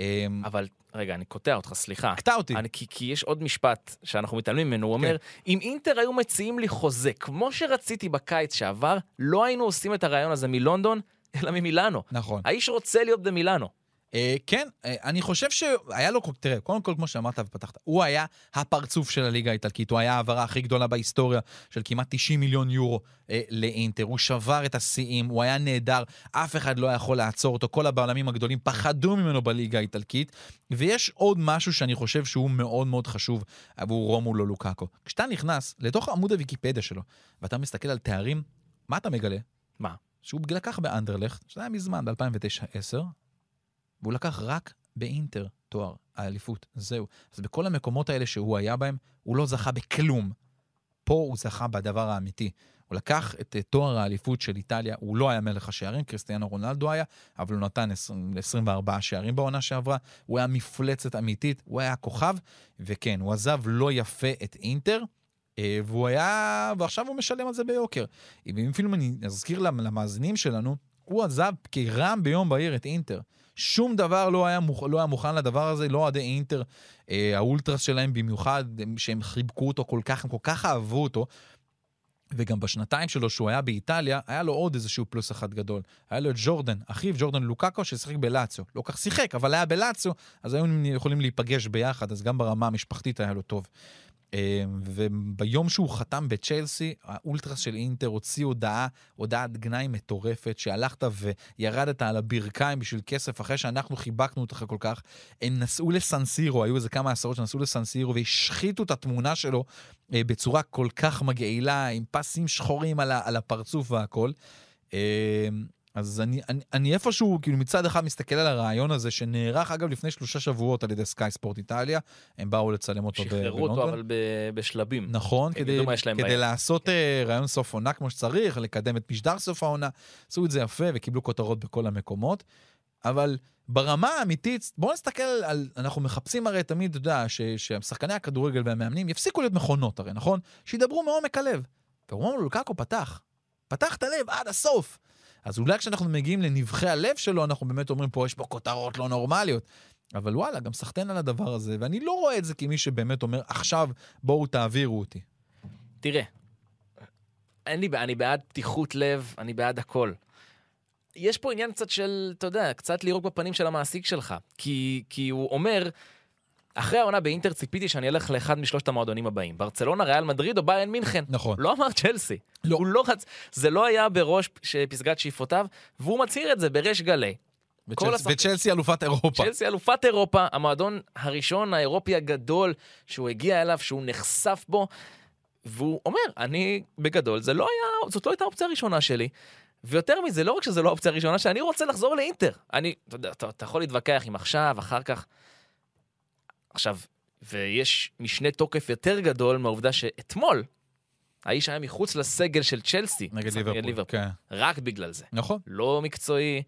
אמ, אבל, רגע, אני קוטע אותך, סליחה. קטע אותי. אני, כי, כי יש עוד משפט שאנחנו מתעלמים ממנו, הוא אומר, אם אינטר היו מציעים לי חוזה, כמו שרציתי בקיץ שעבר, לא היינו עושים את הרעיון הזה מלונדון, אלא ממילאנו. נכון. האיש רוצה להיות במילאנו. אה, כן, אה, אני חושב שהיה לו, תראה, קודם כל, כמו שאמרת ופתחת, הוא היה הפרצוף של הליגה האיטלקית, הוא היה ההעברה הכי גדולה בהיסטוריה של כמעט 90 מיליון יורו אה, לאינטר, הוא שבר את השיאים, הוא היה נהדר, אף אחד לא יכול לעצור אותו, כל הבעלמים הגדולים פחדו ממנו בליגה האיטלקית, ויש עוד משהו שאני חושב שהוא מאוד מאוד חשוב עבור רומולו לוקאקו. כשאתה נכנס לתוך עמוד הוויקיפדיה שלו, ואתה מסתכל על תארים, מה אתה מגלה? מה? שהוא לקח באנדרלכט, שזה היה מזמן, ב-2009-2010, והוא לקח רק באינטר תואר האליפות, זהו. אז בכל המקומות האלה שהוא היה בהם, הוא לא זכה בכלום. פה הוא זכה בדבר האמיתי. הוא לקח את אה, תואר האליפות של איטליה, הוא לא היה מלך השערים, קריסטיאנו רונלדו היה, אבל הוא נתן 20, 24 שערים בעונה שעברה, הוא היה מפלצת אמיתית, הוא היה כוכב, וכן, הוא עזב לא יפה את אינטר, אה, והוא היה, ועכשיו הוא משלם על זה ביוקר. אם אפילו אני אזכיר למ- למאזינים שלנו, הוא עזב כרעם ביום בהיר את אינטר. שום דבר לא היה, מוכ... לא היה מוכן לדבר הזה, לא אוהדי אינטר, אה, האולטרס שלהם במיוחד, הם, שהם חיבקו אותו כל כך, הם כל כך אהבו אותו. וגם בשנתיים שלו שהוא היה באיטליה, היה לו עוד איזשהו פלוס אחד גדול. היה לו את ג'ורדן, אחיו ג'ורדן לוקאקו, ששיחק בלאציו. לא כך שיחק, אבל היה בלאציו, אז היו יכולים להיפגש ביחד, אז גם ברמה המשפחתית היה לו טוב. אה, וביום שהוא חתם בצ'לסי, האולטרס של אינטר הוציא הודעה, הודעת גנאי מטורפת, שהלכת וירדת על הברכיים בשביל כסף אחרי שאנחנו חיבקנו אותך כל כך. הם נסעו לסנסירו, היו איזה כמה עשרות שנסעו לסנסירו והשחיתו את התמונה שלו אה, בצורה כל כך מגעילה, עם פסים שחורים על, הפרצוף והכל. אז אני, אני, אני איפשהו, כאילו מצד אחד מסתכל על הרעיון הזה, שנערך אגב לפני שלושה שבועות על ידי סקאי ספורט איטליה, הם באו לצלם אותו ב- שחררו אותו, בלונדון. אבל ב- בשלבים. נכון, הם כדי, כדי. לעשות אה, רעיון סוף עונה כמו שצריך, לקדם את משדר סוף העונה. עשו את זה יפה וקיבלו כותרות בכל המקומות. אבל ברמה האמיתית, בואו נסתכל על, אנחנו מחפשים הרי תמיד, אתה יודע, ששחקני הכדורגל והמאמנים יפסיקו להיות מכונות הרי, נכון? שידברו מעומק הלב. ורומנו לוקקו פתח. פתח את הלב עד הסוף. אז אולי כשאנחנו מגיעים לנבחי הלב שלו, אנחנו באמת אומרים פה, יש פה כותרות לא נורמליות. אבל וואלה, גם סחטיין על הדבר הזה, ואני לא רואה את זה כמי שבאמת אומר, עכשיו בואו תעבירו אותי. תראה, אין לי, בעיה, אני בעד פתיחות לב, אני בעד הכל. יש פה עניין קצת של, אתה יודע, קצת לירוק בפנים של המעסיק שלך. כי, כי הוא אומר, אחרי העונה באינטר ציפיתי שאני אלך לאחד משלושת המועדונים הבאים. ברצלונה, ריאל מדריד או ביין מינכן. נכון. לא אמר צ'לסי. לא. הוא לא רצ... זה לא היה בראש ש- פסגת שאיפותיו, והוא מצהיר את זה בריש גלי. וצ'לסי- וצ'לסי אלופת אירופה. צ'לסי אלופת אירופה, המועדון הראשון האירופי הגדול שהוא הגיע אליו, שהוא נחשף בו, והוא אומר, אני בגדול, זה לא היה, זאת לא הייתה האופציה הראשונה שלי. ויותר מזה, לא רק שזו לא האופציה הראשונה, שאני רוצה לחזור לאינטר. אני, אתה יודע, אתה, אתה יכול להתווכח עם עכשיו, אחר כך. עכשיו, ויש משנה תוקף יותר גדול מהעובדה שאתמול, האיש היה מחוץ לסגל של צ'לסי. נגד ליברפול. כן. רק בגלל זה. נכון. לא מקצועי,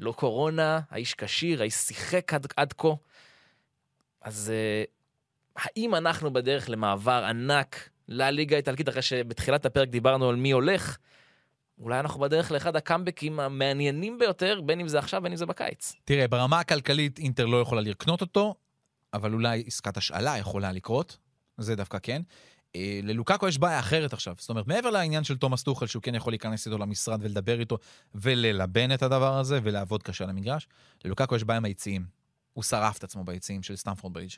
לא קורונה, האיש כשיר, האיש שיחק עד, עד כה. אז uh, האם אנחנו בדרך למעבר ענק לליגה האיטלקית, אחרי שבתחילת הפרק דיברנו על מי הולך? אולי אנחנו בדרך לאחד הקאמבקים המעניינים ביותר, בין אם זה עכשיו, בין אם זה בקיץ. תראה, ברמה הכלכלית אינטר לא יכולה לקנות אותו, אבל אולי עסקת השאלה יכולה לקרות, זה דווקא כן. אה, ללוקאקו יש בעיה אחרת עכשיו. זאת אומרת, מעבר לעניין של תומאס טוחל, שהוא כן יכול להיכנס איתו למשרד ולדבר איתו וללבן את הדבר הזה ולעבוד קשה על המגרש, ללוקאקו יש בעיה עם היציעים. הוא שרף את עצמו ביציעים של סטמפורד ברידג'.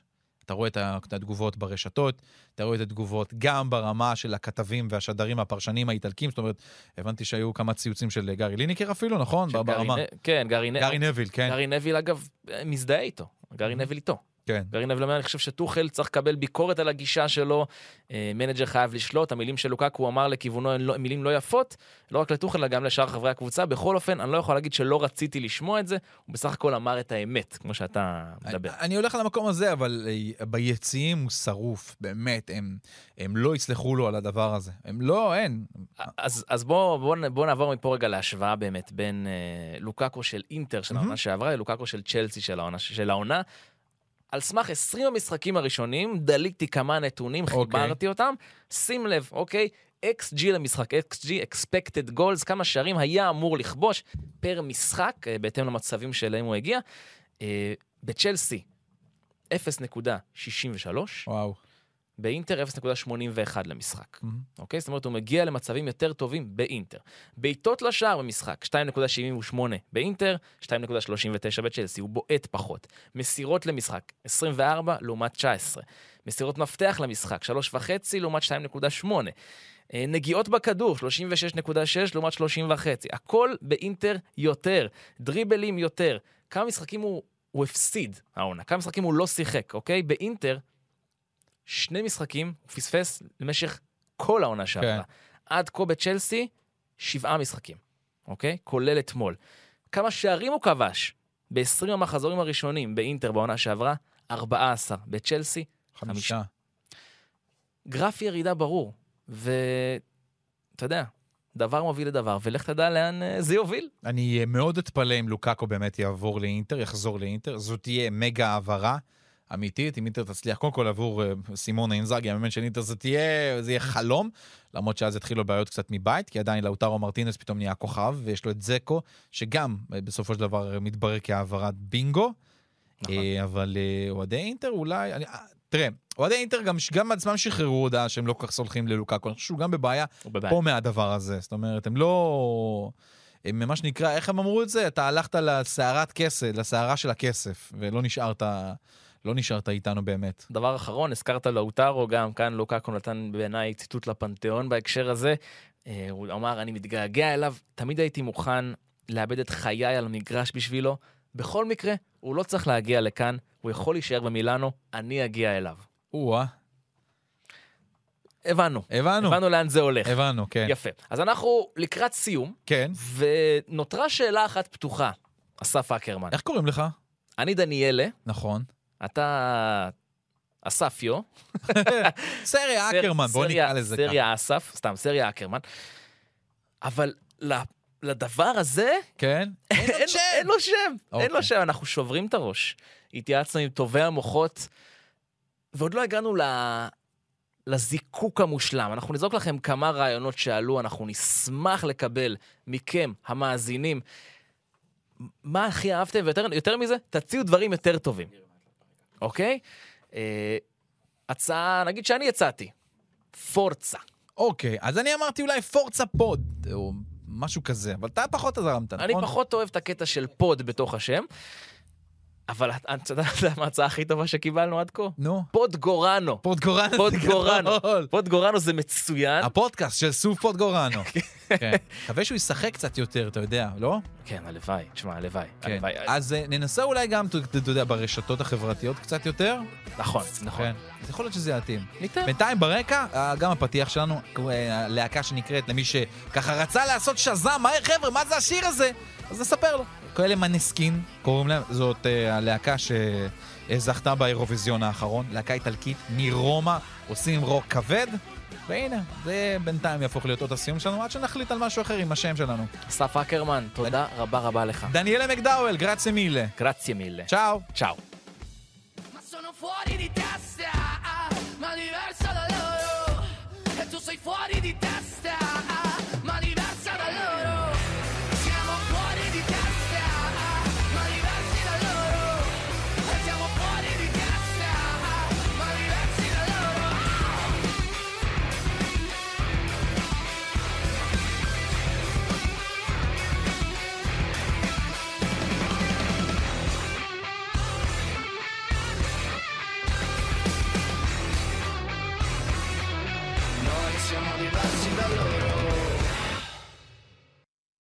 אתה רואה את התגובות ברשתות, אתה רואה את התגובות גם ברמה של הכתבים והשדרים הפרשנים האיטלקים, זאת אומרת, הבנתי שהיו כמה ציוצים של גארי ליניקר אפילו, נכון? ברמה. נ- כן, גארי, גארי נביל, כן. גארי נביל, אגב, מזדהה איתו. גארי נוויל איתו. כן. נוויל אומר, אני חושב שטוכל צריך לקבל ביקורת על הגישה שלו, אה, מנג'ר חייב לשלוט, המילים של לוקאקו הוא אמר לכיוונו הן לא, מילים לא יפות, לא רק לטוכל, אלא גם לשאר חברי הקבוצה. בכל אופן, אני לא יכול להגיד שלא רציתי לשמוע את זה, הוא בסך הכל אמר את האמת, כמו שאתה מדבר. אני הולך על המקום הזה, אבל אה, ביציעים הוא שרוף, באמת, הם, הם לא יסלחו לו על הדבר הזה. הם לא, אין. אז, אז בואו בוא, בוא נעבור מפה רגע להשוואה באמת בין אה, לוקקו של אינטר של העונה שעברה ללוקקו של צ'לסי של העונה. של העונה. על סמך 20 המשחקים הראשונים, דליתי כמה נתונים, אוקיי. חיברתי אותם. שים לב, אוקיי? XG למשחק, XG, expected goals, כמה שערים היה אמור לכבוש פר משחק, אה, בהתאם למצבים שאליהם הוא הגיע. אה, בצ'לסי, 0.63, וואו. באינטר 0.81 למשחק. מהמם. אוקיי? זאת אומרת, הוא מגיע למצבים יותר טובים באינטר. בעיטות לשער במשחק, 2.78 באינטר, 2.39 בצ'לסי, הוא בועט פחות. מסירות למשחק, 24 לעומת 19. מסירות מפתח למשחק, 3.5 לעומת 2.8. אה, נגיעות בכדור, 36.6 לעומת 30.5. הכל באינטר יותר. דריבלים יותר. כמה משחקים הוא, הוא הפסיד, העונה? כמה משחקים הוא לא שיחק, אוקיי? באינטר, שני משחקים הוא פספס למשך כל העונה שעברה. כן. עד כה בצ'לסי, שבעה משחקים, אוקיי? כולל אתמול. כמה שערים הוא כבש? ב-20 המחזורים הראשונים באינטר בעונה שעברה, 14. בצ'לסי, חמישה. גרף ירידה ברור. ואתה יודע, דבר מוביל לדבר, ולך תדע לאן אה, זה יוביל. אני מאוד אתפלא אם לוקאקו באמת יעבור לאינטר, יחזור לאינטר. זו תהיה מגה העברה אמיתית, אם אינטר תצליח, קודם כל עבור אה, סימון אינזאגי, המאמן של אינטר, זה תהיה, זה יהיה חלום, למרות שאז התחילו בעיות קצת מבית, כי עדיין לאוטרו מרטינס פתאום נהיה כוכב, ויש לו את זקו, שגם אה, בסופו של דבר אה, מתברר כהעברת בינגו. נכון. אבל אוהדי אינטר אולי, אני, אה, תראה, אוהדי אינטר גם, גם בעצמם שחררו הודעה שהם לא כל כך סולחים ללוקאקו, אני חושב שהוא גם בבעיה. פה מהדבר הזה. זאת אומרת, הם לא... הם מה שנקרא, איך הם אמרו את זה? אתה הלכת לסערת כסף, לסערה של הכסף, ולא נשארת, לא נשארת איתנו באמת. דבר אחרון, הזכרת לאוטרו, גם כאן לוקקו נתן בעיניי ציטוט לפנתיאון בהקשר הזה. אה, הוא אמר, אני מתגעגע אליו, תמיד הייתי מוכן לאבד את חיי על המגרש בשבילו. בכל מקרה, הוא לא צריך להגיע לכאן, הוא יכול להישאר במילאנו, אני אגיע אליו. או-אה, הבנו. הבנו, הבנו לאן זה הולך. הבנו, כן. יפה. אז אנחנו לקראת סיום, כן. ונותרה שאלה אחת פתוחה. אסף אקרמן. איך קוראים לך? אני דניאלה, נכון. אתה אספיו. סריה אקרמן, בוא נקרא לזה ככה. סריה אסף, סתם, סריה אקרמן. אבל לדבר הזה, כן? אין לו- אין לו שם. אין לו אוקיי. שם, אנחנו שוברים את הראש. התייעצנו עם טובי המוחות, ועוד לא הגענו ל... לזיקוק המושלם. אנחנו נזרוק לכם כמה רעיונות שעלו, אנחנו נשמח לקבל מכם, המאזינים, מה הכי אהבתם, ויותר יותר מזה, תציעו דברים יותר טובים, אוקיי? אה, הצעה, נגיד שאני הצעתי, פורצה. אוקיי, אז אני אמרתי אולי פורצה פוד, או משהו כזה, אבל אתה פחות זרמת, נכון? אני פחות אוהב את הקטע של pod בתוך השם. אבל את- את יודעת מה ההצעה הכי טובה שקיבלנו עד כה? נו. פודג'ורנו. פודג'ורנו. פוד זה ג'ורנו. גדול. פודג'ורנו זה מצוין. הפודקאסט של סוף פודג'ורנו. כן. מקווה שהוא ישחק קצת יותר, אתה יודע, לא? כן, הלוואי. תשמע, הלוואי. כן. הלוואי. אז אה, ננסה אולי גם, אתה אתה יודע, ברשתות החברתיות קצת יותר. נכון, נכון. כן. אז יכול להיות שזה יתאים. ניתן. בינתיים ברקע, אה, גם הפתיח שלנו, אה, הלהקה שנקראת, למי שככה רצה לעשות Shazam, מהר חבר'ה, מה זה השיר הזה? אז נספר לו. כאלה מנסקין, קוראים להם, זאת אה, הלהקה שזכתה באירוויזיון האחרון, להקה איטלקית מרומא, עושים רוק כבד, והנה, זה בינתיים יהפוך להיות אות הסיום שלנו, עד שנחליט על משהו אחר עם השם שלנו. אסף אקרמן, תודה רבה רבה לך. דניאלה מקדאוול, גרציה מילה. גרציה מילה. צ'או. צ'או. Fuori di testa, ma diversa da loro. E tu sei fuori di testa,